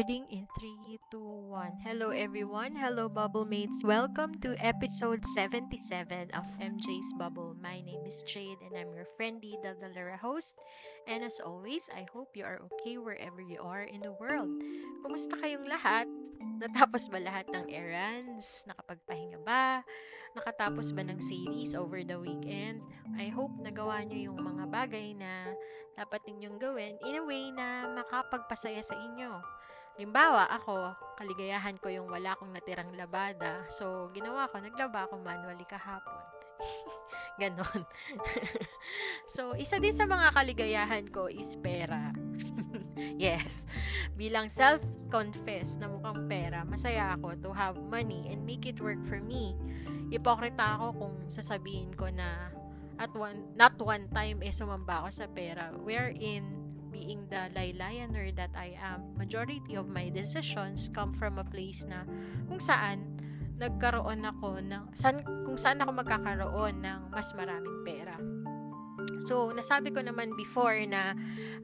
Recording in 3, 2, 1. Hello everyone. Hello Bubble Mates. Welcome to episode 77 of MJ's Bubble. My name is Jade and I'm your friendly Daldalera host. And as always, I hope you are okay wherever you are in the world. Kumusta kayong lahat? Natapos ba lahat ng errands? Nakapagpahinga ba? Nakatapos ba ng series over the weekend? I hope nagawa nyo yung mga bagay na dapat ninyong gawin in a way na makapagpasaya sa inyo. Limbawa, ako, kaligayahan ko yung wala akong natirang labada. So, ginawa ko, naglaba ako manually kahapon. Ganon. so, isa din sa mga kaligayahan ko is pera. yes. Bilang self-confess na mukhang pera, masaya ako to have money and make it work for me. Ipokrita ako kung sasabihin ko na at one, not one time eh sumamba ako sa pera wherein being the laylayaner that I am, majority of my decisions come from a place na kung saan nagkaroon ako ng saan, kung saan ako magkakaroon ng mas maraming pera. So, nasabi ko naman before na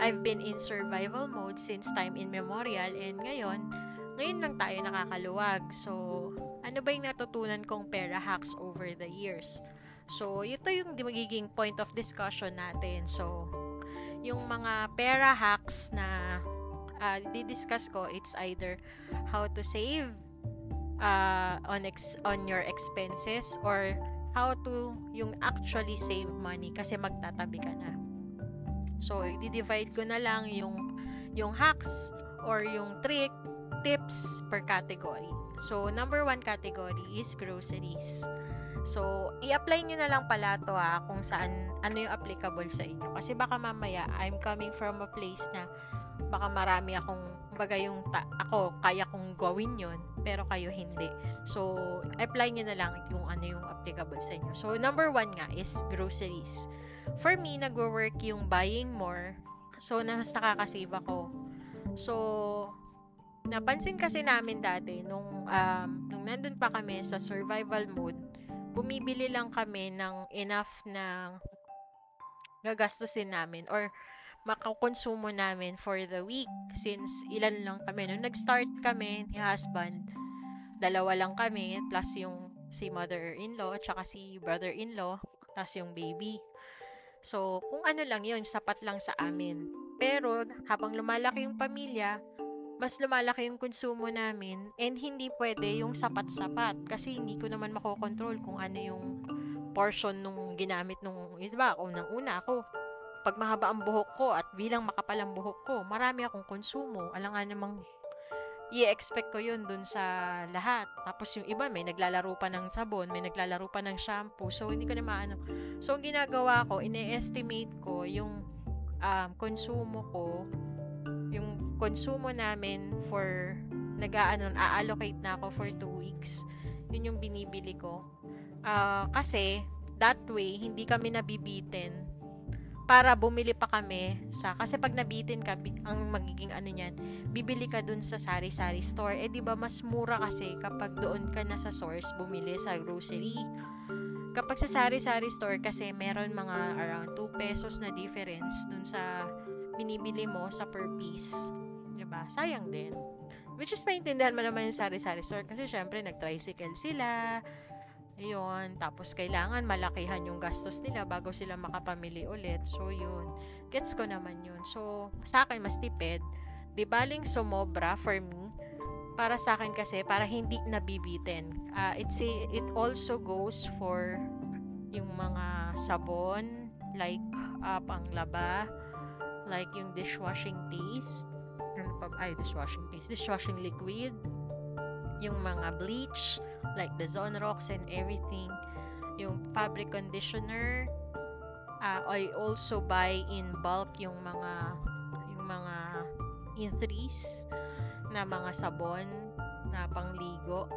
I've been in survival mode since time immemorial and ngayon, ngayon lang tayo nakakaluwag. So, ano ba yung natutunan kong pera hacks over the years? So, ito yung magiging point of discussion natin. So, yung mga pera hacks na uh, di-discuss ko, it's either how to save uh, on ex- on your expenses or how to yung actually save money kasi magtatabi ka na. So, i-divide ko na lang yung yung hacks or yung trick tips per category. So, number one category is groceries. So, i-apply nyo na lang pala to ha, kung saan, ano yung applicable sa inyo. Kasi baka mamaya, I'm coming from a place na baka marami akong, baga yung ta- ako, kaya kong gawin yon pero kayo hindi. So, apply nyo na lang yung ano yung applicable sa inyo. So, number one nga is groceries. For me, nagwo-work yung buying more. So, mas nakakasave ako. So, napansin kasi namin dati nung um, nung nandun pa kami sa survival mode bumibili lang kami ng enough na gagastusin namin or makakonsumo namin for the week since ilan lang kami. Nung nag-start kami ni husband, dalawa lang kami plus yung si mother-in-law at saka si brother-in-law plus yung baby. So, kung ano lang yun, sapat lang sa amin. Pero, habang lumalaki yung pamilya, mas lumalaki yung konsumo namin and hindi pwede yung sapat-sapat kasi hindi ko naman makokontrol kung ano yung portion nung ginamit nung, di ba, unang-una ako, pag mahaba ang buhok ko at bilang makapal ang buhok ko, marami akong konsumo. Alam nga namang i-expect ko yun dun sa lahat. Tapos yung iba, may naglalaro pa ng sabon, may naglalaro pa ng shampoo. So, hindi ko na maano. So, ang ginagawa ko, ine-estimate ko yung um, konsumo ko yung konsumo namin for nag-aano, a-allocate na ako for 2 weeks. Yun yung binibili ko. Uh, kasi, that way, hindi kami nabibitin para bumili pa kami sa kasi pag nabitin ka ang magiging ano niyan bibili ka dun sa sari-sari store eh di ba mas mura kasi kapag doon ka na sa source bumili sa grocery kapag sa sari-sari store kasi meron mga around 2 pesos na difference dun sa binibili mo sa per piece. Diba? Sayang din. Which is maintindihan mo naman yung sari-sari store kasi syempre nag-tricycle sila. Ayun. Tapos kailangan malakihan yung gastos nila bago sila makapamili ulit. So, yun. Gets ko naman yun. So, sa akin mas tipid. Di baling sumobra for me. Para sa akin kasi, para hindi nabibitin. Uh, it's a, it also goes for yung mga sabon, like uh, panglaba, like yung dishwashing paste, ano pa, ay, dishwashing paste, dishwashing liquid, yung mga bleach, like the Zonrox and everything, yung fabric conditioner, uh, I also buy in bulk yung mga, yung mga in threes na mga sabon na pangligo.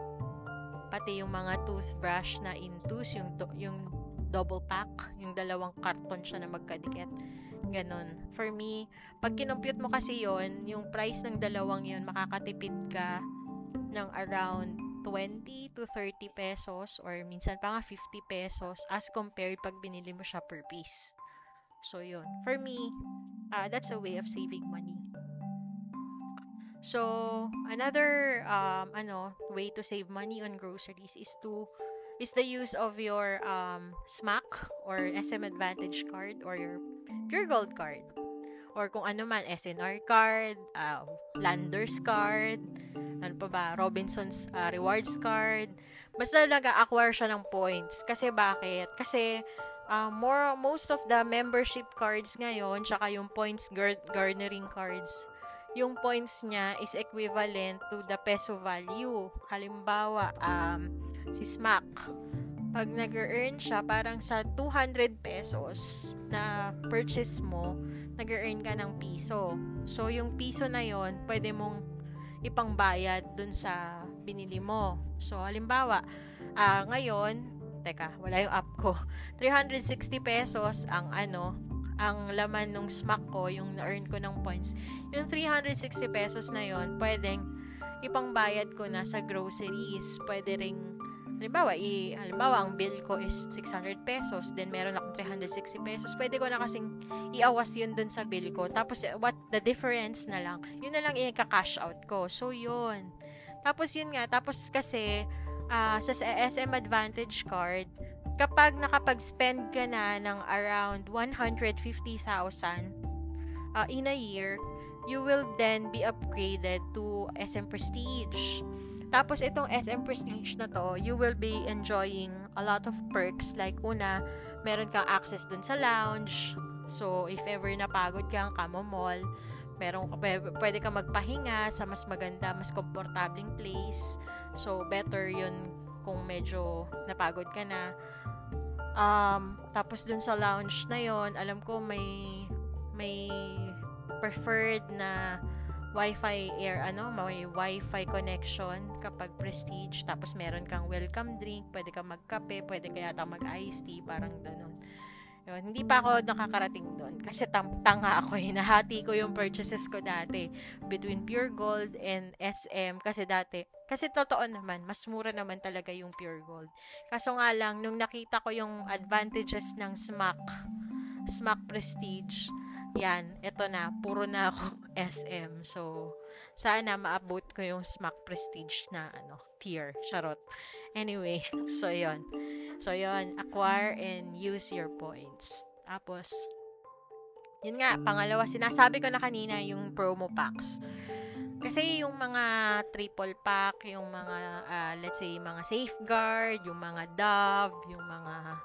Pati yung mga toothbrush na in twos, yung, yung double pack, yung dalawang karton siya na magkadikit. Ganon. For me, pag kinompute mo kasi yon yung price ng dalawang yon makakatipid ka ng around 20 to 30 pesos or minsan pa nga 50 pesos as compared pag binili mo siya per piece. So, yun. For me, uh, that's a way of saving money. So, another um, ano way to save money on groceries is to is the use of your um, SMAC or SM Advantage card or your Pure Gold card. Or kung ano man, SNR card, uh, Landers card, ano pa ba, Robinson's uh, Rewards card. Basta nag-acquire siya ng points. Kasi bakit? Kasi uh, more most of the membership cards ngayon, tsaka yung points gar- garnering cards, yung points niya is equivalent to the peso value. Halimbawa, um, si SMAC, pag nag-earn siya, parang sa 200 pesos na purchase mo, nag-earn ka ng piso. So, yung piso na yon pwede mong ipangbayad dun sa binili mo. So, halimbawa, uh, ngayon, teka, wala yung app ko, 360 pesos ang ano, ang laman nung smack ko, yung na-earn ko ng points, yung 360 pesos na yon pwedeng ipangbayad ko na sa groceries. Pwede ring, halimbawa, i, halimbawa, ang bill ko is 600 pesos, then meron akong 360 pesos, pwede ko na kasing iawas yun dun sa bill ko. Tapos, what, the difference na lang, yun na lang i-cash out ko. So, yun. Tapos, yun nga, tapos kasi, uh, sa SM Advantage card, kapag nakapag-spend ka na ng around 150,000 uh, in a year, you will then be upgraded to SM Prestige. Tapos itong SM Prestige na to, you will be enjoying a lot of perks like una, meron kang access dun sa lounge. So if ever napagod kang kamo mall, meron pwede kang magpahinga sa mas maganda, mas komportabling place. So better 'yun kung medyo napagod ka na. Um, tapos dun sa lounge na yon alam ko may may preferred na Wi-Fi air ano, may Wi-Fi connection kapag prestige. Tapos meron kang welcome drink, pwede kang magkape, pwede kaya ta mag-iced tea, parang ganun. Yun, hindi pa ako nakakarating doon kasi tanga ako eh. Nahati ko yung purchases ko dati between Pure Gold and SM kasi dati, kasi totoo naman, mas mura naman talaga yung Pure Gold. Kaso nga lang, nung nakita ko yung advantages ng SMAC, SMAC Prestige, yan, eto na, puro na ako SM. So, sana maabot ko yung SMAC Prestige na ano, tier. Charot. Anyway, so yon So, yon acquire and use your points. Tapos, yun nga, pangalawa, sinasabi ko na kanina yung promo packs. Kasi yung mga triple pack, yung mga, uh, let's say, mga safeguard, yung mga Dove, yung mga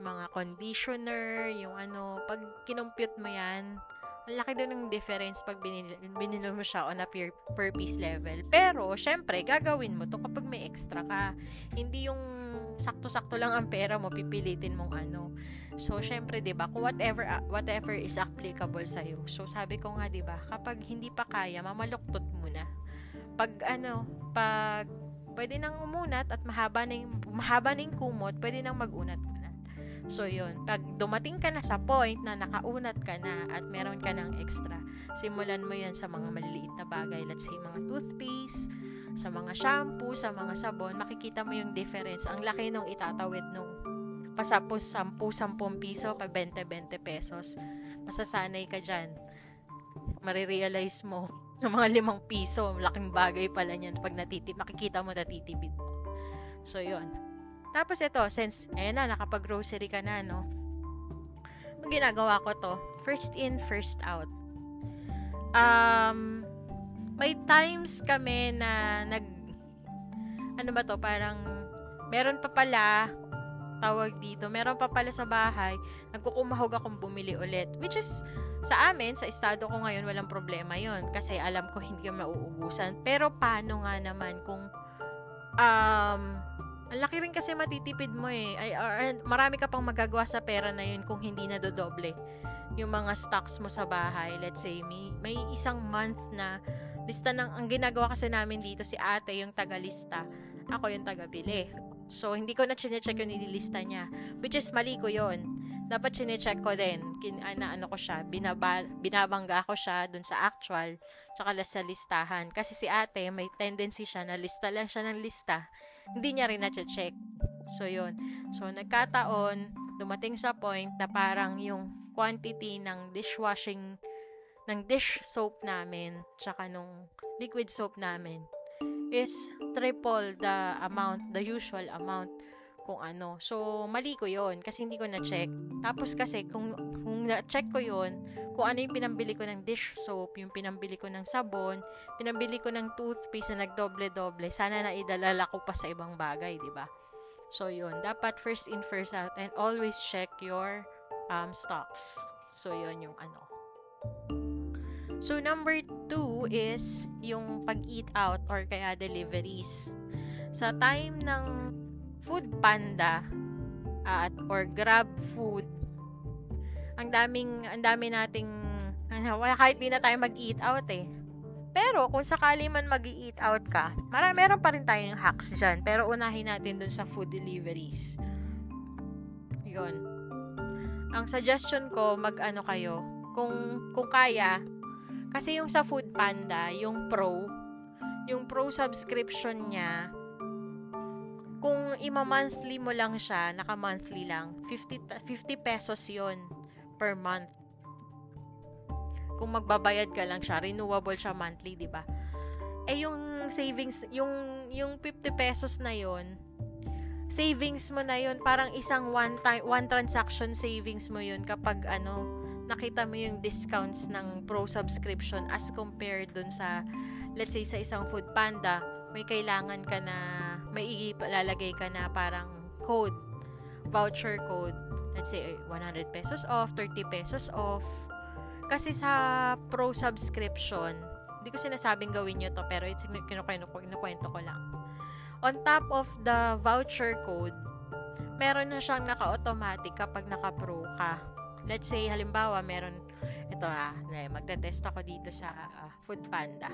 mga conditioner, yung ano, pag kinompute mo yan, ang laki doon ng difference pag binili, binili mo siya on a per, per piece level. Pero, syempre, gagawin mo to kapag may extra ka. Hindi yung sakto-sakto lang ang pera mo, pipilitin mong ano. So, syempre, di ba, kung whatever, uh, whatever is applicable sa'yo. So, sabi ko nga, di ba, kapag hindi pa kaya, mamaluktot muna. Pag, ano, pag pwede nang umunat at mahaba na yung, mahaba na yung kumot, pwede nang magunat So, yun. Pag dumating ka na sa point na nakaunat ka na at meron ka ng extra, simulan mo yan sa mga maliliit na bagay. Let's say, mga toothpaste, sa mga shampoo, sa mga sabon, makikita mo yung difference. Ang laki nung itatawid nung pasapos 10-10 piso pa 20-20 pesos. Masasanay ka dyan. Marirealize mo ng mga limang piso, laking bagay pala niyan pag natitip, makikita mo natitipid mo. So, yun. Tapos ito, since, ayan na, nakapag-grocery ka na, no? Ang ginagawa ko to, first in, first out. Um, may times kami na nag, ano ba to, parang, meron pa pala, tawag dito, meron pa pala sa bahay, nagkukumahog akong bumili ulit. Which is, sa amin, sa estado ko ngayon, walang problema yon Kasi alam ko hindi ko mauubusan. Pero paano nga naman kung um, ang laki rin kasi matitipid mo eh. Ay, or, marami ka pang magagawa sa pera na yun kung hindi na dodoble yung mga stocks mo sa bahay. Let's say, may, may isang month na lista ng, ang ginagawa kasi namin dito, si ate yung tagalista, ako yung tagabili. So, hindi ko na chinecheck yung nililista niya. Which is, mali ko yon Dapat chinecheck ko din. Kin, na, ano ko siya, binaba, binabangga ko siya dun sa actual, tsaka sa listahan. Kasi si ate, may tendency siya na lista lang siya ng lista. Hindi niya rin na-check. So, yun. So, nagkataon, dumating sa point na parang yung quantity ng dishwashing ng dish soap namin tsaka nung liquid soap namin is triple the amount, the usual amount kung ano. So, mali ko yon kasi hindi ko na-check. Tapos kasi, kung, kung na-check ko yon kung ano yung pinambili ko ng dish soap, yung pinambili ko ng sabon, pinambili ko ng toothpaste na nagdoble-doble, sana na idalala ko pa sa ibang bagay, di ba? So, yun. Dapat first in, first out, and always check your um, stocks. So, yun yung ano. So, number two is yung pag-eat out or kaya deliveries. Sa time ng food panda at or grab food, ang daming, ang dami nating, ano, kahit di na tayo mag-eat out eh. Pero, kung sakali man mag eat out ka, marami, meron pa rin tayong hacks dyan. Pero, unahin natin dun sa food deliveries. Yun. Ang suggestion ko, mag-ano kayo, kung, kung kaya, kasi yung sa Food Panda, yung Pro, yung Pro subscription niya, kung ima-monthly mo lang siya, naka-monthly lang, 50, 50 pesos yon per month. Kung magbabayad ka lang siya, renewable siya monthly, di ba? Eh, yung savings, yung, yung 50 pesos na yon savings mo na yon parang isang one time one transaction savings mo yun kapag ano nakita mo yung discounts ng pro subscription as compared dun sa, let's say, sa isang food panda, may kailangan ka na, may ilalagay ka na parang code, voucher code, let's say, 100 pesos off, 30 pesos off. Kasi sa pro subscription, hindi ko sinasabing gawin nyo to, pero it's kinukwento ko lang. On top of the voucher code, meron na siyang naka-automatic kapag naka-pro ka let's say, halimbawa, meron, ito ah, magte-test ako dito sa uh, Food Panda.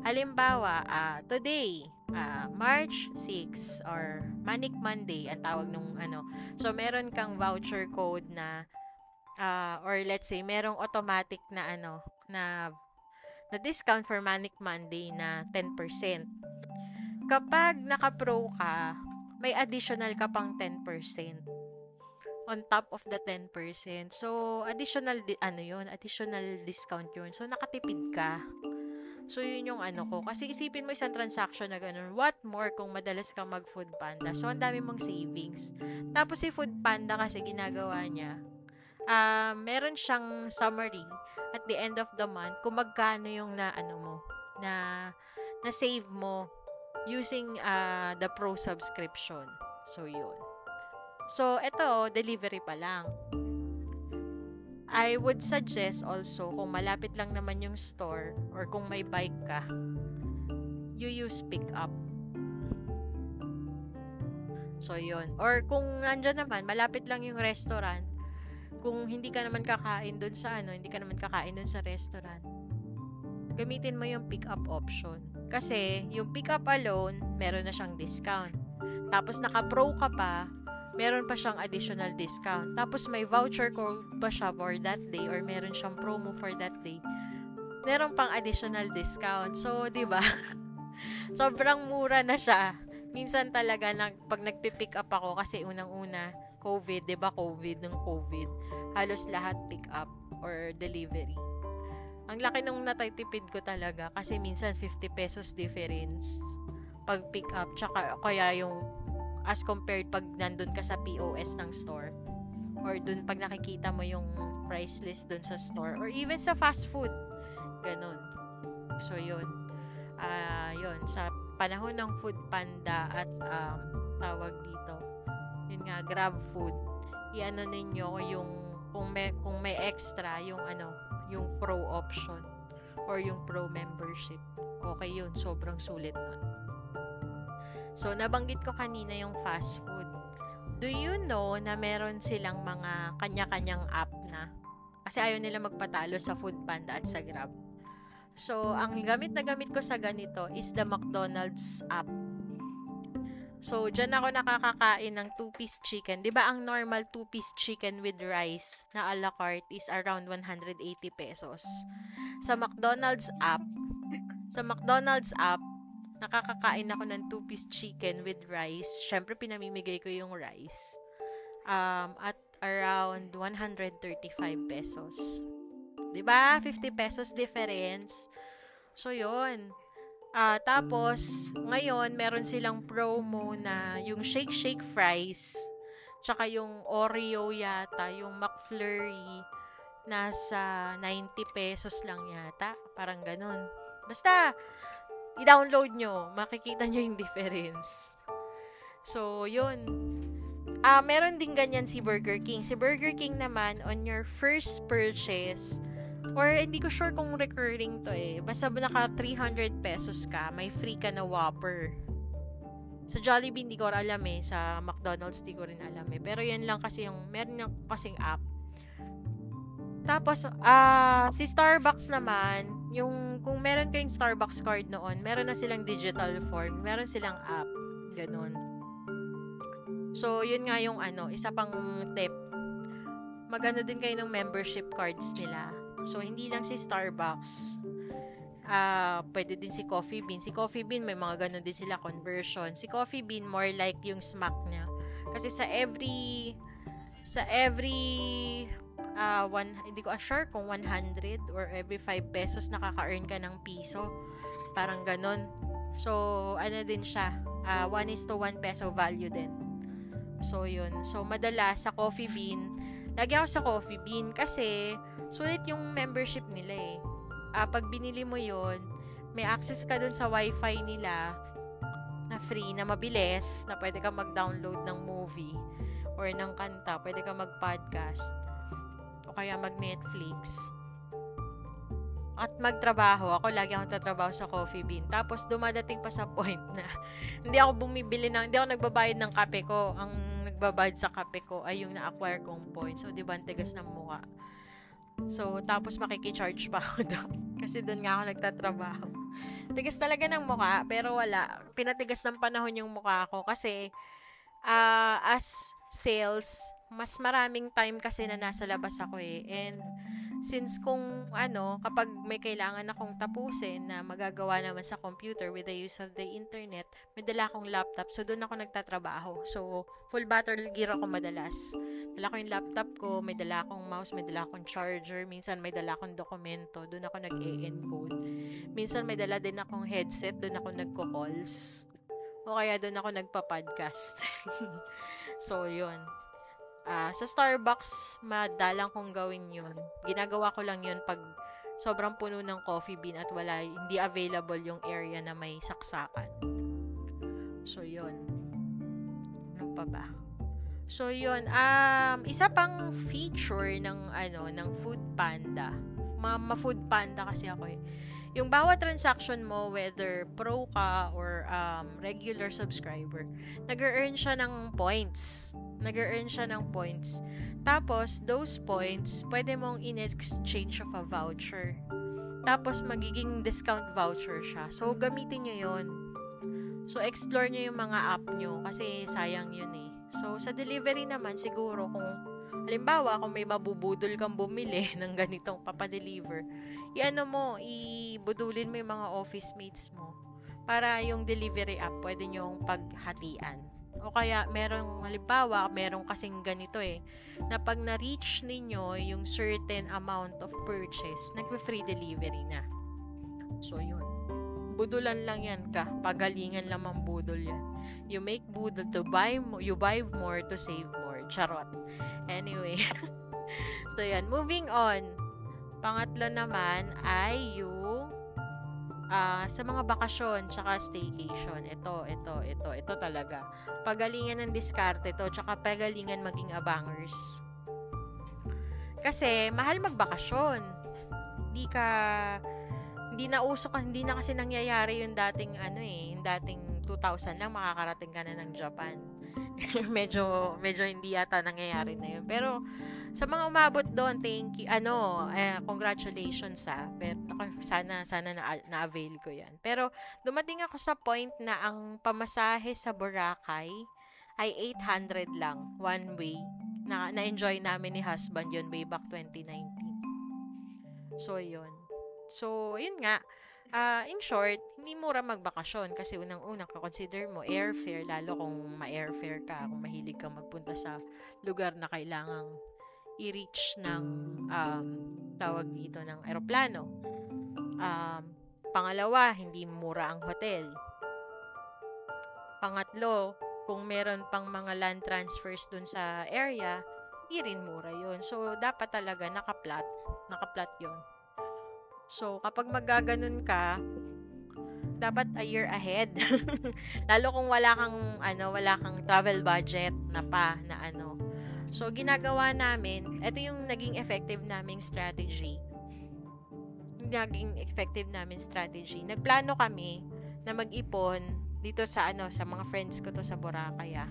Halimbawa, uh, today, uh, March 6 or Manic Monday, ang tawag nung ano. So, meron kang voucher code na, uh, or let's say, merong automatic na ano, na, na discount for Manic Monday na 10%. Kapag naka-pro ka, may additional ka pang 10% on top of the 10%. So, additional, di- ano yun, additional discount yun. So, nakatipid ka. So, yun yung ano ko. Kasi isipin mo isang transaction na ganun. What more kung madalas kang mag-food panda? So, ang dami mong savings. Tapos, si food panda kasi ginagawa niya, uh, meron siyang summary at the end of the month kung magkano yung na, ano mo, na, na save mo using uh, the pro subscription. So, yun. So, ito, delivery pa lang. I would suggest also, kung malapit lang naman yung store, or kung may bike ka, you use pick up. So, yun. Or kung nandyan naman, malapit lang yung restaurant, kung hindi ka naman kakain dun sa ano, hindi ka naman kakain dun sa restaurant, gamitin mo yung pick up option. Kasi, yung pick up alone, meron na siyang discount. Tapos, naka-pro ka pa, meron pa siyang additional discount. Tapos may voucher code pa siya for that day or meron siyang promo for that day. Meron pang additional discount. So, 'di ba? Sobrang mura na siya. Minsan talaga nag pag nagpi-pick up ako kasi unang-una COVID, 'di ba? COVID ng COVID. Halos lahat pick up or delivery. Ang laki nung natitipid ko talaga kasi minsan 50 pesos difference pag pick up tsaka kaya yung as compared pag nandun ka sa POS ng store. Or dun pag nakikita mo yung price list dun sa store. Or even sa fast food. Ganun. So yun. Uh, yun. Sa panahon ng food panda at um, tawag dito. Yun nga grab food. Iano ninyo yung kung may kung may extra yung ano yung pro option or yung pro membership. Okay yun. Sobrang sulit nun So, nabanggit ko kanina yung fast food. Do you know na meron silang mga kanya-kanyang app na? Kasi ayaw nila magpatalo sa Food Panda at sa Grab. So, ang gamit na gamit ko sa ganito is the McDonald's app. So, dyan ako nakakakain ng 2-piece chicken. ba ang normal 2-piece chicken with rice na a la carte is around 180 pesos. Sa McDonald's app, sa McDonald's app, nakakakain ako ng 2-piece chicken with rice. Syempre, pinamimigay ko yung rice. Um, at around 135 pesos. 'Di ba? 50 pesos difference. So, 'yun. Ah, tapos, ngayon, meron silang promo na yung Shake Shake Fries, tsaka yung Oreo yata, yung McFlurry, nasa 90 pesos lang yata. Parang ganun. Basta, i-download nyo, makikita nyo yung difference. So, yun. Ah, meron din ganyan si Burger King. Si Burger King naman, on your first purchase, Or hindi ko sure kung recurring to eh. Basta naka 300 pesos ka, may free ka na Whopper. Sa Jollibee, hindi ko alam eh. Sa McDonald's, hindi ko rin alam eh. Pero yan lang kasi yung, meron yung kasing app. Tapos, ah, uh, si Starbucks naman, yung, kung meron kayong Starbucks card noon, meron na silang digital form, meron silang app. Ganun. So, yun nga yung ano, isa pang tip. Magano din kayo ng membership cards nila So, hindi lang si Starbucks. Uh, pwede din si Coffee Bean. Si Coffee Bean, may mga ganun din sila conversion. Si Coffee Bean, more like yung smack niya. Kasi sa every sa every uh, one, hindi ko sure kung 100 or every 5 pesos nakaka-earn ka ng piso. Parang ganun. So, ano din siya. Uh, 1 is to 1 peso value din. So, yun. So, madalas sa Coffee Bean, lagi ako sa Coffee Bean kasi sulit yung membership nila eh. Uh, pag binili mo yon may access ka dun sa wifi nila na free, na mabilis, na pwede ka mag-download ng movie or ng kanta, pwede ka mag-podcast o kaya mag-Netflix at magtrabaho. Ako lagi akong tatrabaho sa Coffee Bean. Tapos dumadating pa sa point na hindi ako bumibili ng, hindi ako nagbabayad ng kape ko. Ang nagbabayad sa kape ko ay yung na-acquire kong points. So, di ba, ang tigas ng mukha. So, tapos makikicharge pa ako doon. Kasi doon nga ako nagtatrabaho. Tigas talaga ng mukha, pero wala. Pinatigas ng panahon yung mukha ko kasi uh, as sales, mas maraming time kasi na nasa labas ako eh. And Since kung ano, kapag may kailangan akong tapusin na magagawa naman sa computer with the use of the internet, may dala akong laptop. So, doon ako nagtatrabaho. So, full battle gear ako madalas. Dala ko yung laptop ko, may dala akong mouse, may dala akong charger, minsan may dala akong dokumento, doon ako nag-e-encode. Minsan may dala din akong headset, doon ako nagko-calls. O kaya doon ako nagpa-podcast. so, yun. Uh, sa Starbucks, madalang kong gawin yun. Ginagawa ko lang yun pag sobrang puno ng coffee bean at wala, hindi available yung area na may saksakan. So, yun. Ano pa ba? So, yun. Um, isa pang feature ng, ano, ng Food Panda. Ma, ma-Food Panda kasi ako eh. Yung bawat transaction mo, whether pro ka or um, regular subscriber, nag-earn siya ng points nag-earn siya ng points. Tapos, those points, pwede mong in-exchange of a voucher. Tapos, magiging discount voucher siya. So, gamitin nyo yon So, explore nyo yung mga app nyo kasi sayang yun eh. So, sa delivery naman, siguro kung halimbawa, kung may mabubudol kang bumili ng ganitong papadeliver, i-ano mo, ibudulin mo yung mga office mates mo para yung delivery app pwede nyong paghatian. O kaya, merong, halimbawa, merong kasing ganito eh, na pag na-reach ninyo yung certain amount of purchase, nagpe-free delivery na. So, yun. Budulan lang yan ka. Pagalingan lang ang budol yan. You make budol to buy more, you buy more to save more. Charot. Anyway. so, yan. Moving on. Pangatlo naman ay yung uh, sa mga bakasyon tsaka staycation. Ito, ito, ito, ito talaga. Pagalingan ng diskarte to tsaka pagalingan maging abangers. Kasi mahal magbakasyon. Hindi ka hindi na uso hindi na kasi nangyayari yung dating ano eh, yung dating 2000 lang makakarating ka na ng Japan. medyo medyo hindi yata nangyayari na yun. Pero Sa mga umabot doon, thank you. Ano, eh, congratulations ah. Pero sana sana na, na-avail ko 'yan. Pero dumating ako sa point na ang pamasahe sa Boracay ay 800 lang one way. Na na-enjoy namin ni husband 'yon way back 2019. So 'yun. So, yun nga. Uh, in short, hindi mura magbakasyon kasi unang-unang ka-consider mo airfare, lalo kung ma-airfare ka, kung mahilig ka magpunta sa lugar na kailangang i-reach ng um, tawag dito ng eroplano. Um, pangalawa, hindi mura ang hotel. Pangatlo, kung meron pang mga land transfers dun sa area, hindi rin mura yon So, dapat talaga naka-plot. Naka-plot yon So, kapag magaganon ka, dapat a year ahead. Lalo kung wala kang ano, wala kang travel budget na pa na ano. So, ginagawa namin, ito yung naging effective naming strategy. Yung naging effective namin strategy. Nagplano kami na mag-ipon dito sa ano, sa mga friends ko to sa Boracay. Ah.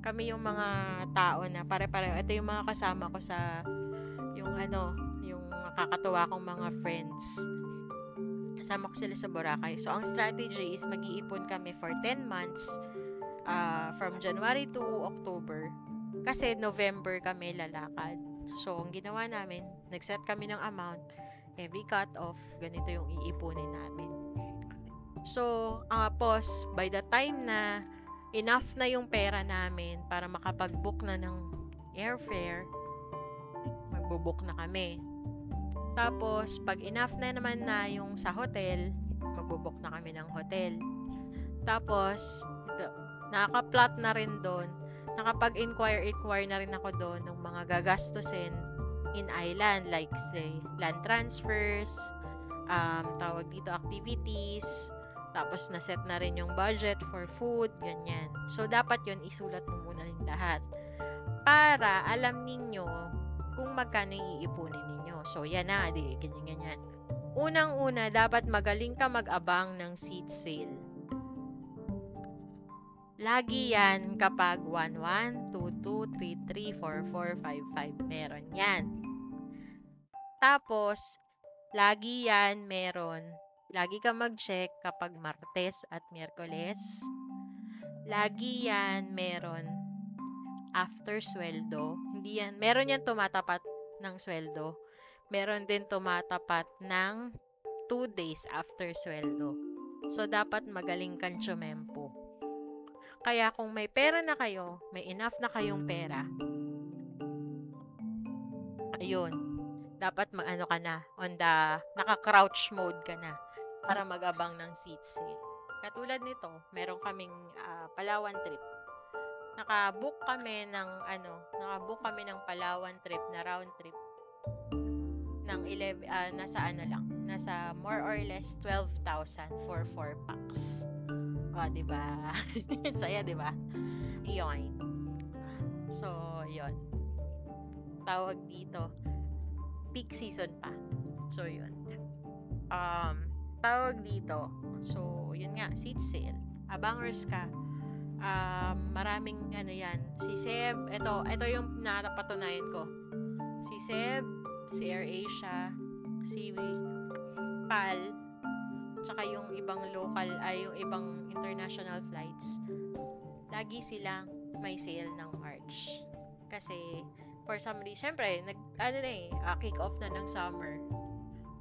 Kami yung mga tao na pare-pareho. Ito yung mga kasama ko sa yung ano, nakakatuwa kong mga friends. Kasama ko sila sa Boracay. So, ang strategy is mag-iipon kami for 10 months uh, from January to October. Kasi November kami lalakad. So, ang ginawa namin, nag-set kami ng amount. Every cut-off, ganito yung iipunin namin. So, uh, pos, by the time na enough na yung pera namin para makapag-book na ng airfare, magbo-book na kami. Tapos, pag enough na naman na yung sa hotel, magbubok na kami ng hotel. Tapos, nakaka-plot na rin doon. Nakapag-inquire-inquire na rin ako doon ng mga gagastusin in island like say land transfers, um, tawag dito activities, tapos na-set na rin yung budget for food, ganyan. So, dapat yon isulat mo muna rin lahat. Para alam ninyo kung magkano iipunin ninyo. So, yan na, di, ganyan-ganyan. Unang-una, dapat magaling ka mag-abang ng seat sale. Lagi yan kapag 1, 1, 2, 2, 3, 3, 4, 4, 5, 5. Meron yan. Tapos, lagi yan meron. Lagi ka mag-check kapag Martes at Miyerkules. Lagi yan meron after sweldo hindi yan, meron yan tumatapat ng sweldo. Meron din tumatapat ng 2 days after sweldo. So, dapat magaling kang tsumempo. Kaya kung may pera na kayo, may enough na kayong pera, ayun, dapat mag-ano ka na, on the, naka-crouch mode ka na, para magabang ng seat. Katulad nito, meron kaming uh, Palawan trip naka-book kami ng ano, naka-book kami ng Palawan trip na round trip ng 11 uh, nasa ano lang, nasa more or less 12,000 for 4 packs. O, oh, di ba? Saya, di ba? Iyon. So, yon. Tawag dito peak season pa. So, yun. Um, tawag dito. So, yun nga, seat sale. Abangers ka um, maraming ano yan. Si Seb, ito, ito yung napatunayan ko. Si Seb, si AirAsia, si PAL, tsaka yung ibang local, ay yung ibang international flights, lagi silang may sale ng March. Kasi, for some reason, syempre, nag, ano na eh, uh, kick off na ng summer.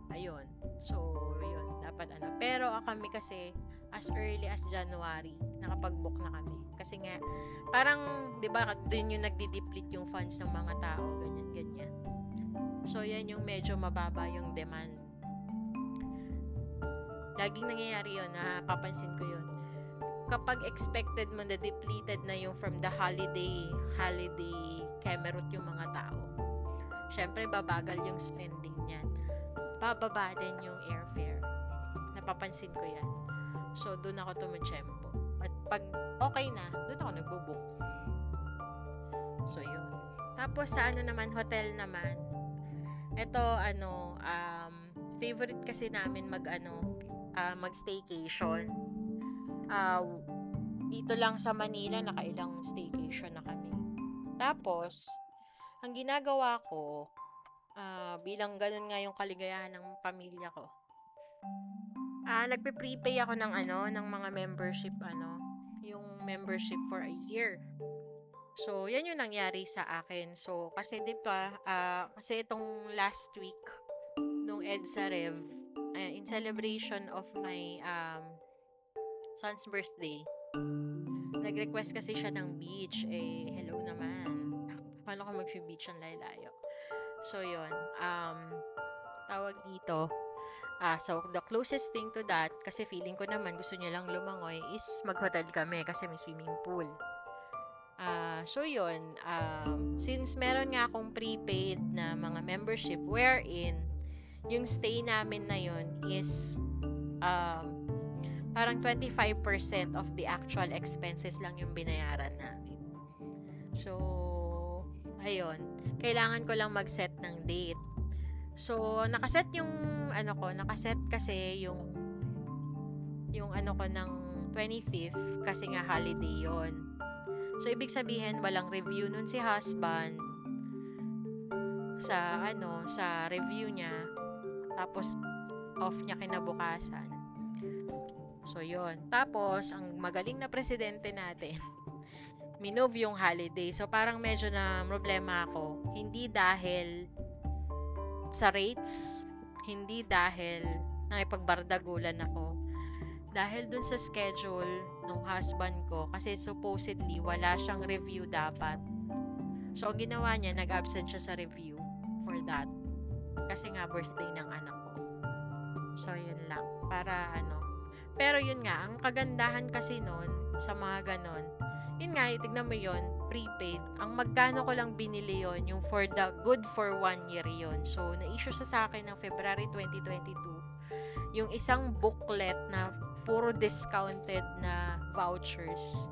Ayun. So, yun, dapat ano. Pero uh, kami kasi, as early as January, nakapag-book na kami. Kasi nga, parang, di ba, doon yung nagdi-deplete yung funds ng mga tao, ganyan, ganyan. So, yan yung medyo mababa yung demand. Laging nangyayari yun, napapansin ko yun. Kapag expected mo na depleted na yung from the holiday, holiday camerot yung mga tao, syempre, babagal yung spending niyan. Bababa din yung airfare. Napapansin ko yan So, doon ako tumutsyempo. At pag okay na, doon ako nagbo-book. So, yun. Tapos, sa ano naman, hotel naman, ito, ano, um, favorite kasi namin mag, ano, uh, mag-staycation. Uh, dito lang sa Manila, nakailang staycation na kami. Tapos, ang ginagawa ko, uh, bilang ganun nga yung kaligayahan ng pamilya ko, uh, nagpe-prepay ako ng ano, ng mga membership, ano, yung membership for a year. So, yan yung nangyari sa akin. So, kasi di ba, uh, kasi itong last week, nung EDSA Rev, uh, in celebration of my um, son's birthday, nag-request kasi siya ng beach. Eh, hello naman. Paano ko mag-beach ang laylayo? So, yun. Um, tawag dito. Ah, so, the closest thing to that, kasi feeling ko naman gusto niya lang lumangoy, is mag-hotel kami kasi may swimming pool. Uh, so yun, um, since meron nga akong prepaid na mga membership wherein yung stay namin na yun is um, parang 25% of the actual expenses lang yung binayaran namin. So, ayun, kailangan ko lang mag-set ng date. So, nakaset yung ano ko, nakaset kasi yung yung ano ko ng 25th kasi nga holiday yon So, ibig sabihin, walang review nun si husband sa, ano, sa review niya. Tapos, off niya kinabukasan. So, yon Tapos, ang magaling na presidente natin, minove yung holiday. So, parang medyo na problema ako. Hindi dahil sa rates, hindi dahil nakipagbardagulan ako. Dahil dun sa schedule, nung husband ko kasi supposedly wala siyang review dapat. So, ang ginawa niya, nag-absent siya sa review for that. Kasi nga, birthday ng anak. So, yun lang. Para ano. Pero yun nga, ang kagandahan kasi nun, sa mga ganon, yun nga, itignan mo yun, prepaid. Ang magkano ko lang binili yon yung for the good for one year yon So, na-issue sa sa akin ng February 2022 yung isang booklet na puro discounted na vouchers.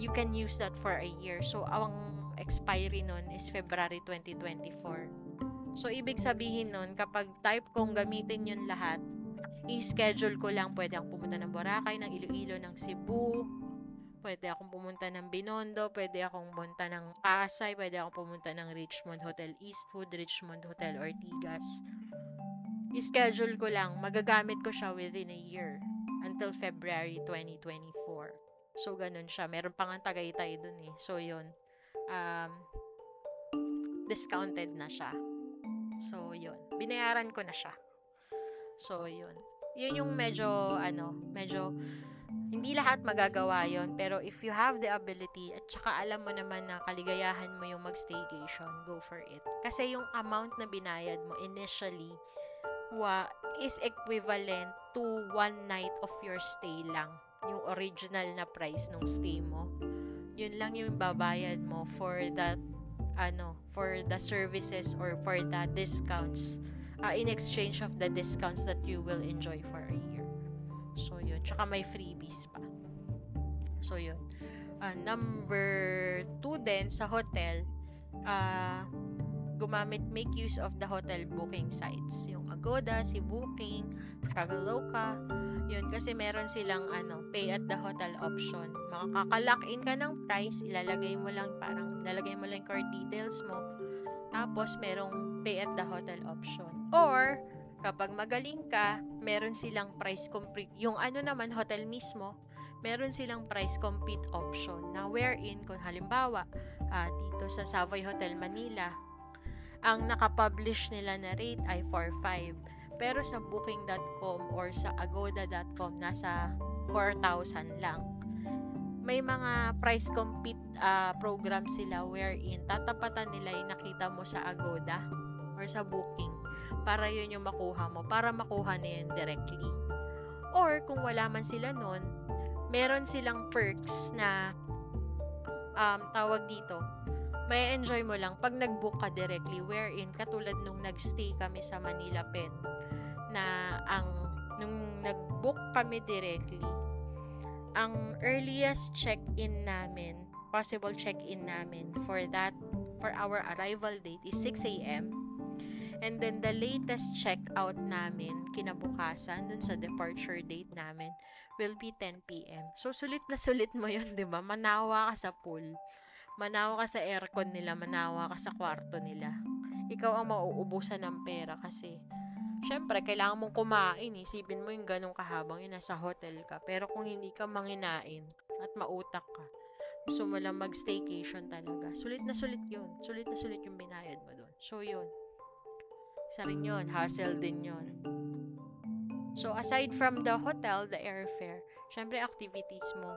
You can use that for a year. So, ang expiry nun is February 2024. So, ibig sabihin nun, kapag type kong gamitin yun lahat, i-schedule ko lang, pwede akong pumunta ng Boracay, ng Iloilo, ng Cebu, pwede akong pumunta ng Binondo, pwede akong pumunta ng Pasay, pwede akong pumunta ng Richmond Hotel Eastwood, Richmond Hotel Ortigas. I-schedule ko lang, magagamit ko siya within a year until February 2024. So, ganun siya. Meron pang ang Tagaytay dun eh. So, yun. Um, discounted na siya. So, yun. Binayaran ko na siya. So, yun. Yun yung medyo, ano, medyo, hindi lahat magagawa yon pero if you have the ability at saka alam mo naman na kaligayahan mo yung mag-staycation, go for it. Kasi yung amount na binayad mo initially wa is equivalent to one night of your stay lang. Yung original na price ng stay mo. Yun lang yung babayad mo for that ano, for the services or for the discounts uh, in exchange of the discounts that you will enjoy for a year. So, yun. Tsaka may freebies pa. So, yun. Uh, number two din, sa hotel, uh, gumamit, make use of the hotel booking sites. Yung Agoda, si Booking, Traveloka, yun, kasi meron silang ano, pay at the hotel option. Makakalock in ka ng price, ilalagay mo lang, parang ilalagay mo lang card details mo. Tapos, merong pay at the hotel option. Or, kapag magaling ka, meron silang price complete. Yung ano naman, hotel mismo, meron silang price compete option na wherein, kung halimbawa, uh, dito sa Savoy Hotel Manila, ang nakapublish nila na rate ay 4.5. Pero sa booking.com or sa agoda.com, nasa 4,000 lang. May mga price compete uh, program sila wherein tatapatan nila yung nakita mo sa Agoda or sa booking para yun yung makuha mo, para makuha na yun directly. Or kung wala man sila nun, meron silang perks na um, tawag dito, may enjoy mo lang pag nag-book ka directly wherein katulad nung nag-stay kami sa Manila Pen na ang nung nag-book kami directly ang earliest check-in namin possible check-in namin for that for our arrival date is 6 a.m. And then the latest check-out namin kinabukasan dun sa departure date namin will be 10 p.m. So sulit na sulit mo 'yun, 'di ba? Manawa ka sa pool Manawa ka sa aircon nila, manawa ka sa kwarto nila. Ikaw ang mauubusan ng pera kasi syempre, kailangan mong kumain. Isipin mo yung ganong kahabang yun, nasa hotel ka. Pero kung hindi ka manginain at mautak ka, gusto mo lang mag-staycation talaga. Sulit na sulit yun. Sulit na sulit yung binayad mo doon. So, yun. Isa rin yun. Hassle din yun. So, aside from the hotel, the airfare, syempre activities mo.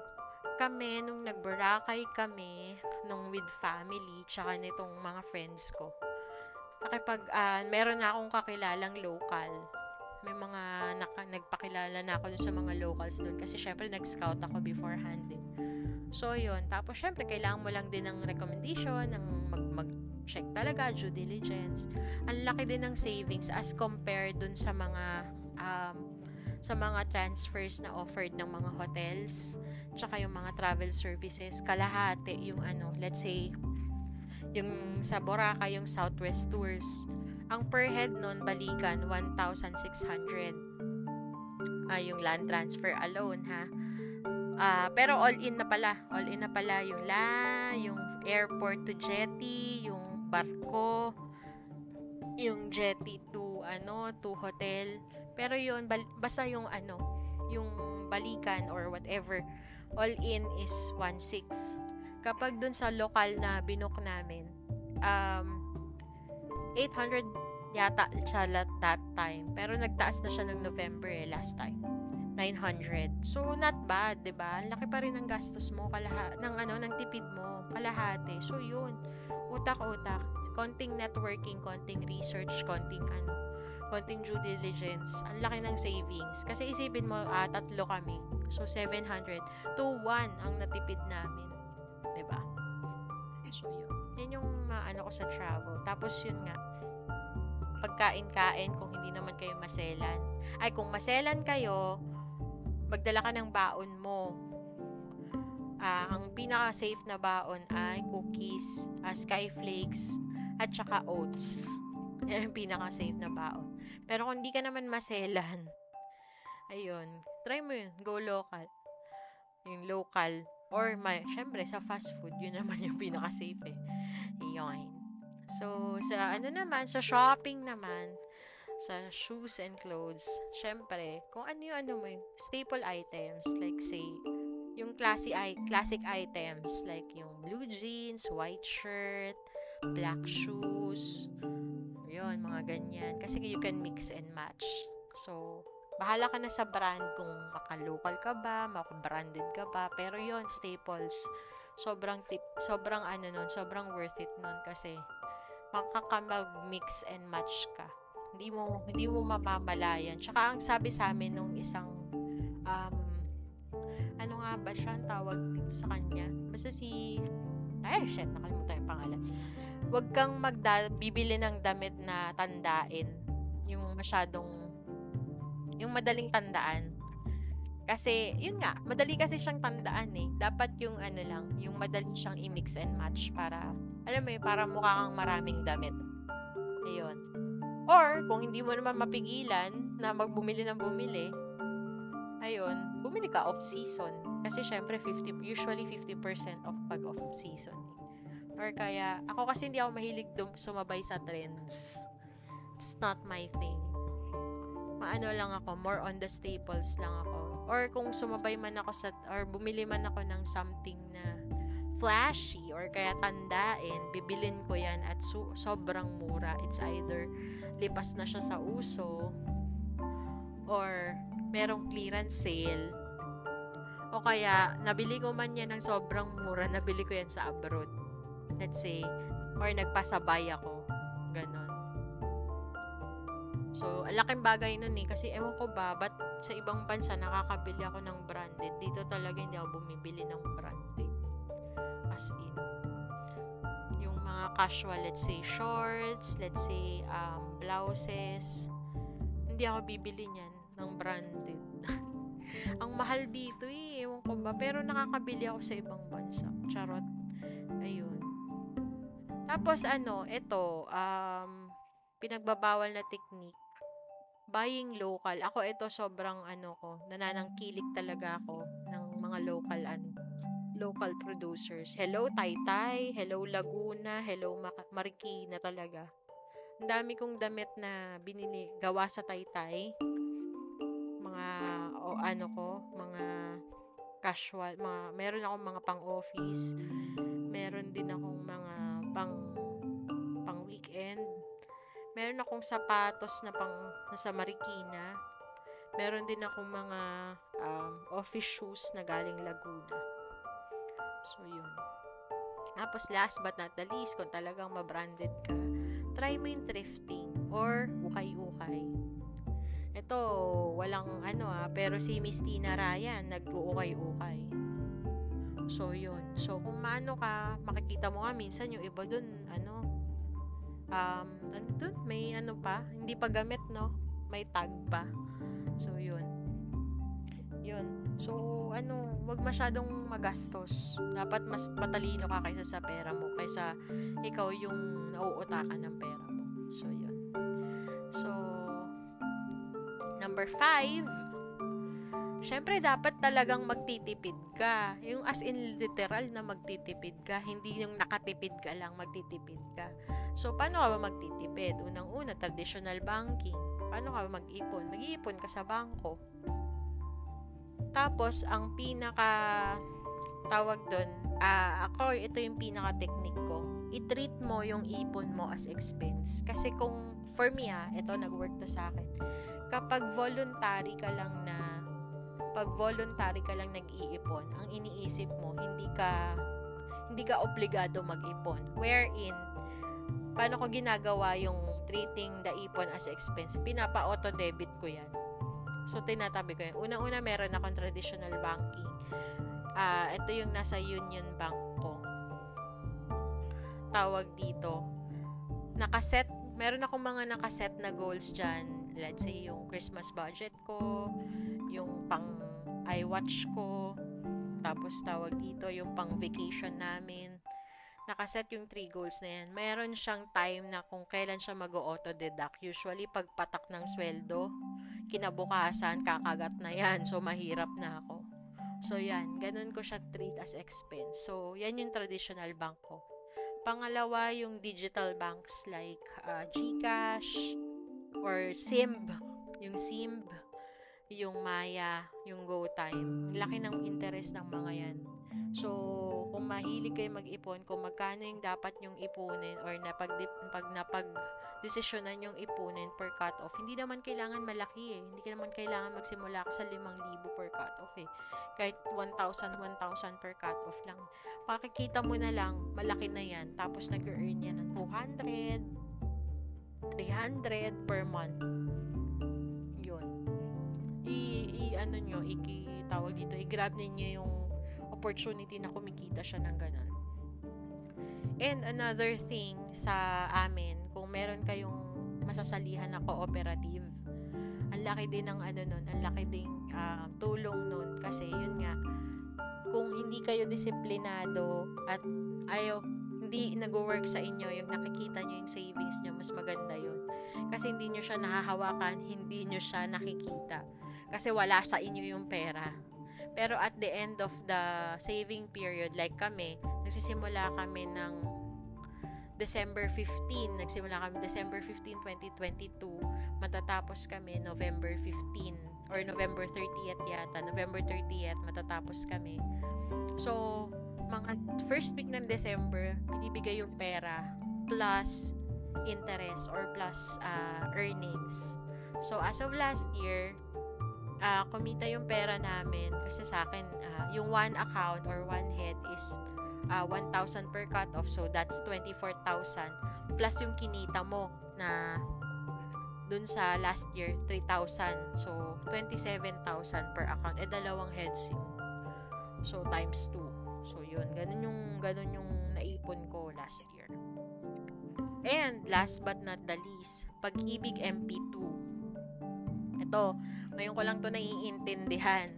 Kami, nung nagbarakay kami, nung with family, tsaka nitong mga friends ko, nakipag, uh, meron na akong kakilalang local. May mga naka, nagpakilala na ako dun sa mga locals dun kasi syempre nag-scout ako beforehand eh. So, yun. Tapos, syempre, kailangan mo lang din ng recommendation, ng mag, mag check talaga, due diligence. Ang laki din ng savings as compared dun sa mga um, sa mga transfers na offered ng mga hotels, tsaka yung mga travel services, kalahati yung ano, let's say, yung sa Boracay, yung Southwest Tours. Ang per head nun, balikan, 1,600. Ah, yung land transfer alone, ha? Ah, pero all in na pala. All in na pala yung la, yung airport to jetty, yung barko, yung jetty to ano, to hotel. Pero yun, bal- basta yung ano, yung balikan or whatever, all in is 1.6 kapag dun sa lokal na binook namin, um, 800 yata siya that time. Pero nagtaas na siya ng November eh, last time. 900. So, not bad, 'di ba? Laki pa rin ng gastos mo, kalaha ng ano, ng tipid mo, kalahati. So, yun. Utak-utak. Konting networking, konting research, konting ano, konting due diligence. Ang laki ng savings. Kasi isipin mo, ah, tatlo kami. So, 700 to 1 ang natipid namin. So yun. Yan yung maano ko sa travel. Tapos yun nga, pagkain-kain kung hindi naman kayo maselan. Ay, kung maselan kayo, magdala ka ng baon mo. Uh, ang pinaka-safe na baon ay cookies, uh, skyflakes, at saka oats. Yan ang pinaka-safe na baon. Pero kung hindi ka naman maselan, ayun, try mo yun. Go local. Yung local Or, may, syempre, sa fast food, yun naman yung pinaka-safe eh. Yun. So, sa ano naman, sa shopping naman, sa shoes and clothes, syempre, kung ano yung ano mo staple items, like say, yung classic, classic items, like yung blue jeans, white shirt, black shoes, yun, mga ganyan. Kasi you can mix and match. So, Bahala ka na sa brand kung maka-local ka ba, maka-branded ka ba. Pero yon staples. Sobrang tip, sobrang ano nun, sobrang worth it nun kasi makakamag-mix and match ka. Hindi mo, hindi mo mamamalayan. Tsaka ang sabi sa amin nung isang, um, ano nga ba siya ang tawag sa kanya? Basta si, ay shit, nakalimutan yung pangalan. Huwag kang magda, bibili ng damit na tandain. Yung masyadong yung madaling tandaan. Kasi, yun nga, madali kasi siyang tandaan eh. Dapat yung ano lang, yung madali siyang i-mix and match para, alam mo yun, para mukha kang maraming damit. Ayun. Or, kung hindi mo naman mapigilan na magbumili ng bumili, ayun, bumili ka off-season. Kasi syempre, 50, usually 50% off pag off-season. Or kaya, ako kasi hindi ako mahilig dum- sumabay sa trends. It's not my thing maano lang ako, more on the staples lang ako. Or kung sumabay man ako sa, or bumili man ako ng something na flashy or kaya tandain, bibilin ko yan at su- sobrang mura. It's either lipas na siya sa uso or merong clearance sale o kaya nabili ko man yan ng sobrang mura, nabili ko yan sa abroad. Let's say, or nagpasabay ako. Ganon. So, laking bagay nun eh. Kasi ewan ko ba, ba't sa ibang bansa nakakabili ako ng branded. Dito talaga hindi ako bumibili ng branded. As in. Yung mga casual, let's say shorts, let's say um, blouses. Hindi ako bibili niyan ng branded. Ang mahal dito eh. Ewan ko ba. Pero nakakabili ako sa ibang bansa. Charot. Ayun. Tapos ano, ito, um, pinagbabawal na technique buying local. Ako ito sobrang ano ko, nananangkilik talaga ako ng mga local ano, local producers. Hello Taytay, hello Laguna, hello Marikina talaga. Ang dami kong damit na binili gawa sa Taytay. Mga o ano ko, mga casual, mga meron akong mga pang-office. Meron din akong mga pang. Meron akong sapatos na pang nasa Marikina. Meron din akong mga um, office shoes na galing Laguna. So, yun. Tapos, last but not the least, kung talagang mabranded ka, try mo yung thrifting or ukay-ukay. Ito, walang ano ah, pero si Miss Tina Ryan, nag-uukay-ukay. So, yun. So, kung maano ka, makikita mo nga minsan yung iba dun, ano, um, ano may ano pa, hindi pa gamit, no? May tag pa. So, yun. Yun. So, ano, wag masyadong magastos. Dapat mas matalino ka kaysa sa pera mo, kaysa ikaw yung nauutakan ng pera mo. So, yun. So, number five, syempre dapat talagang magtitipid ka. Yung as in literal na magtitipid ka, hindi yung nakatipid ka lang, magtitipid ka. So, paano ka ba magtitipid? Unang-una, traditional banking. Paano ka ba mag-ipon? Mag-iipon ka sa bangko. Tapos, ang pinaka tawag doon, uh, ako, ito yung pinaka technique ko. I-treat mo yung ipon mo as expense. Kasi kung, for me ah, ito nag-work to sa akin. Kapag voluntary ka lang na, pag voluntary ka lang nag-iipon, ang iniisip mo, hindi ka, hindi ka obligado mag-ipon. Wherein, paano ko ginagawa yung treating the ipon as expense? Pinapa-auto debit ko yan So, tinatabi ko yun. Una-una, meron akong traditional banking. Uh, ito yung nasa Union Bank ko. Tawag dito. Nakaset, meron akong mga nakaset na goals dyan. Let's say, yung Christmas budget ko, yung pang iWatch ko, tapos tawag dito, yung pang vacation namin. Nakaset yung three goals na yan. Meron siyang time na kung kailan siya mag-auto-deduct. Usually, pagpatak ng sweldo, kinabukasan, kakagat na yan. So, mahirap na ako. So, yan. Ganun ko siya treat as expense. So, yan yung traditional bank ko. Pangalawa, yung digital banks like uh, GCash or Simb. Yung Simb, yung Maya, yung GoTime. Laki ng interest ng mga yan. So, kung mahilig kayo mag-ipon, kung magkano yung dapat yung ipunin or napag, pag napag desisyonan yung ipunin per cut-off, hindi naman kailangan malaki eh. Hindi ka naman kailangan magsimula ka sa 5,000 per cut-off eh. Kahit 1,000, 1,000 per cut-off lang. Pakikita mo na lang, malaki na yan. Tapos nag-earn yan ng 200, 300 per month. Yun. I, i ano nyo, i, tawag dito, i-grab ninyo yung opportunity na kumikita siya ng ganun. And another thing sa amin, kung meron kayong masasalihan na cooperative, ang laki din ng ano nun, ang laki din uh, tulong nun kasi yun nga, kung hindi kayo disiplinado at ayaw, hindi nag-work sa inyo, yung nakikita nyo yung savings nyo, mas maganda yun. Kasi hindi nyo siya nahahawakan, hindi nyo siya nakikita. Kasi wala sa inyo yung pera. Pero at the end of the saving period, like kami, nagsisimula kami ng December 15. Nagsimula kami December 15, 2022. Matatapos kami November 15 or November 30th yata. November 30th matatapos kami. So, mga first week ng December, binibigay yung pera plus interest or plus uh, earnings. So, as of last year, uh, kumita yung pera namin. Kasi sa akin uh, yung one account or one head is uh, 1,000 per cut off. So that's 24,000 plus yung kinita mo na dun sa last year 3,000 so 27,000 per account. Eh dalawang heads yun. So times 2 so yun. Ganun yung ganun yung naipon ko last year. And last but not the least pag-ibig MP2 ito ngayon ko lang to naiintindihan.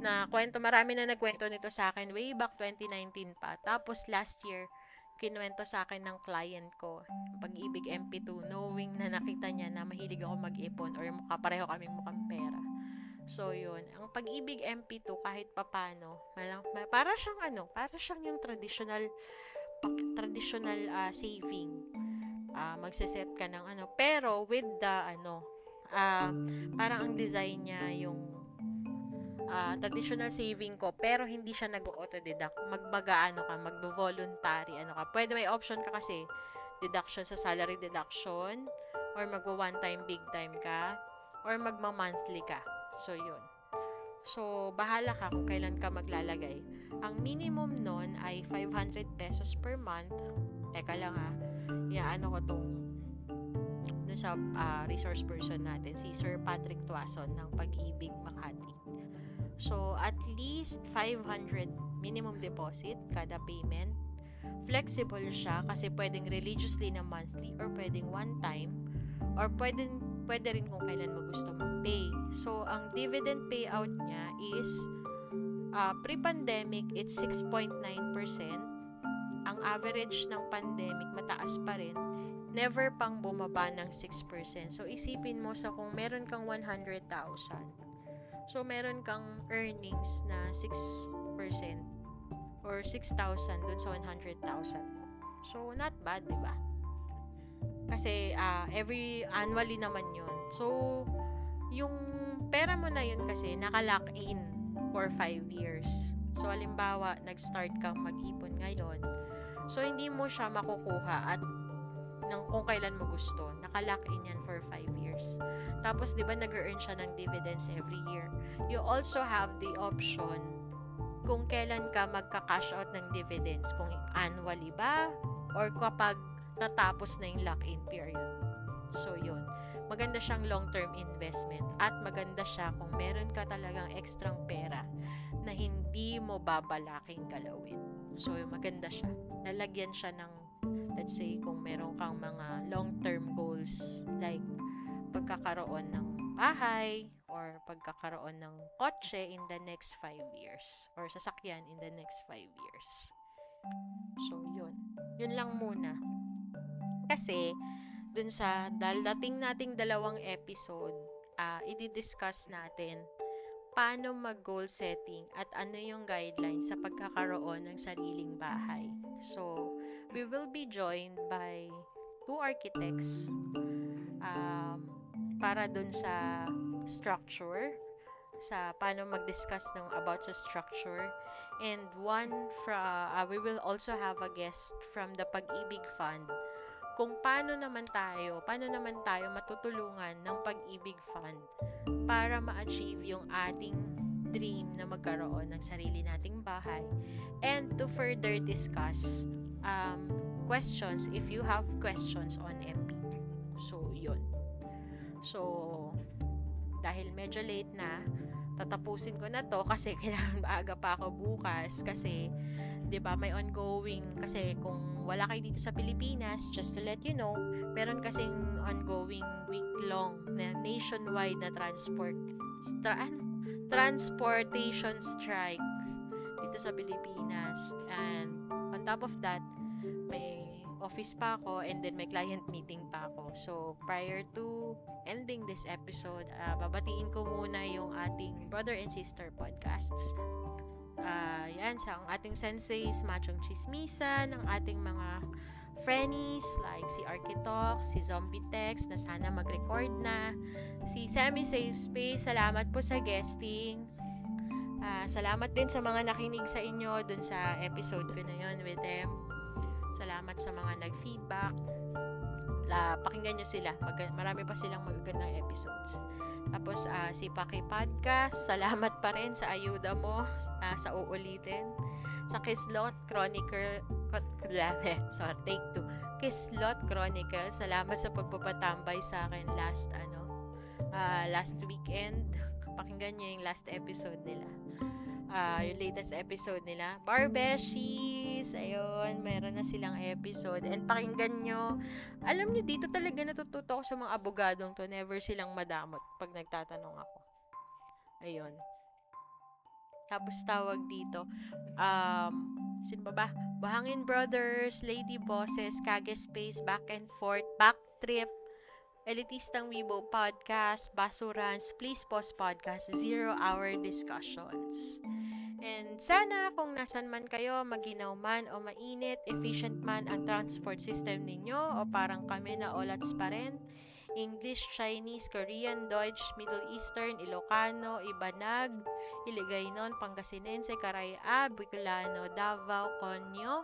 Na kwento, marami na nagkwento nito sa akin way back 2019 pa. Tapos last year, kinuwento sa akin ng client ko, pag-ibig MP2, knowing na nakita niya na mahilig ako mag-ipon or kapareho kaming mukhang pera. So, yun. Ang pag-ibig MP2, kahit papano, malang, para siyang ano, para siyang yung traditional, traditional uh, saving. Uh, magsiset ka ng ano. Pero, with the, ano, uh, parang ang design niya yung uh, traditional saving ko, pero hindi siya nag-auto-deduct. Magbaga, ano ka, magbo-voluntary, ano ka. Pwede may option ka kasi, deduction sa salary deduction, or magwa one time, big time ka, or magma-monthly ka. So, yun. So, bahala ka kung kailan ka maglalagay. Ang minimum nun ay 500 pesos per month. Teka lang ha. Iaano ko tong dun sa uh, resource person natin, si Sir Patrick Tuason ng Pag-ibig Makati. So, at least 500 minimum deposit kada payment. Flexible siya kasi pwedeng religiously na monthly or pwedeng one time or pwedeng pwede rin kung kailan mo gusto mag-pay. So, ang dividend payout niya is uh, pre-pandemic, it's 6.9%. Ang average ng pandemic, mataas pa rin. Never pang bumaba ng 6%. So, isipin mo sa kung meron kang 100,000. So, meron kang earnings na 6% or 6,000 dun sa 100,000 mo. So, not bad, di ba? Kasi uh, every annually naman yun. So, yung pera mo na yun kasi nakalock in for 5 years. So, halimbawa, nag-start kang mag-ipon ngayon. So, hindi mo siya makukuha at ng kung kailan mo gusto. Nakalock in yan for 5 years. Tapos, di ba, nag-earn siya ng dividends every year. You also have the option kung kailan ka magka-cash out ng dividends. Kung annually ba or kapag natapos na yung lock-in period. So, yun. Maganda siyang long-term investment at maganda siya kung meron ka talagang ekstrang pera na hindi mo babalaking galawin. So, maganda siya. Lalagyan siya ng, let's say, kung meron kang mga long-term goals like pagkakaroon ng bahay or pagkakaroon ng kotse in the next 5 years or sasakyan in the next 5 years. So, yun. Yun lang muna. Kasi, dun sa dalating nating dalawang episode, uh, i-discuss natin paano mag-goal setting at ano yung guidelines sa pagkakaroon ng sariling bahay. So, we will be joined by two architects um, para dun sa structure, sa paano mag-discuss ng about sa structure, and one from, uh, we will also have a guest from the Pag-ibig Fund. Kung paano naman tayo, paano naman tayo matutulungan ng pag-ibig fund para ma-achieve yung ating dream na magkaroon ng sarili nating bahay. And to further discuss um, questions if you have questions on MP. So, yun. So, dahil medyo late na, tatapusin ko na to kasi kailangan maaga pa ako bukas kasi 'di ba may ongoing kasi kung wala kayo dito sa Pilipinas just to let you know meron kasing ongoing week long na nationwide na transport stra, ano, transportation strike dito sa Pilipinas and on top of that office pa ako and then may client meeting pa ako so prior to ending this episode uh, babatiin ko muna yung ating brother and sister podcasts uh, yan, sa ang ating senseis, machong chismisan, ng ating mga friends like si Architalk, si Zombie Text na sana mag-record na, si Semi Safe Space, salamat po sa guesting. Uh, salamat din sa mga nakinig sa inyo dun sa episode ko na yon with them. Salamat sa mga nag-feedback. La, pakinggan nyo sila. Mag- marami pa silang magagandang episodes. Tapos uh, si Paki Podcast, salamat pa rin sa ayuda mo uh, sa uulitin. Sa Kislot Chronicle, sorry, take two. Kislot Chronicle, salamat sa pagpapatambay sa akin last, ano, uh, last weekend. Pakinggan niyo yung last episode nila. Uh, yung latest episode nila. Barbeshies! Ayun, meron na silang episode. And pakinggan nyo. Alam nyo, dito talaga natututo ako sa mga abogadong to. Never silang madamot pag nagtatanong ako. Ayun. Tapos tawag dito. Um, sino ba ba? Bahangin Brothers, Lady Bosses, Kage Space, Back and Forth, Back Trip, Elitistang Weibo Podcast, Basurans, Please Pause Podcast, Zero Hour Discussions. And sana kung nasan man kayo, maginaw man o mainit, efficient man ang transport system ninyo o parang kami na olats pa rin, English, Chinese, Korean, Deutsch, Middle Eastern, Ilocano, Ibanag, Iligaynon, Pangasinense, Caraya, Bicolano, Davao, Conyo,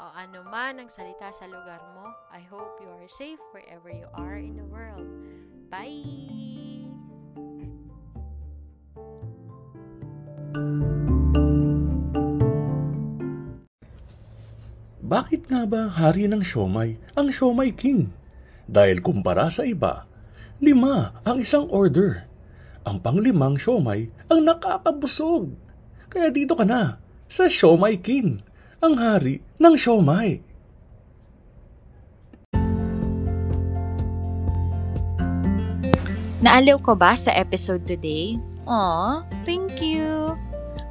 o ano man ang salita sa lugar mo. I hope you are safe wherever you are in the world. Bye! Bakit nga ba hari ng siomay ang siomay king? Dahil kumpara sa iba, lima ang isang order. Ang panglimang siomay ang nakakabusog. Kaya dito ka na, sa siomay king ang hari ng siomay. Naaliw ko ba sa episode today? Aw, thank you!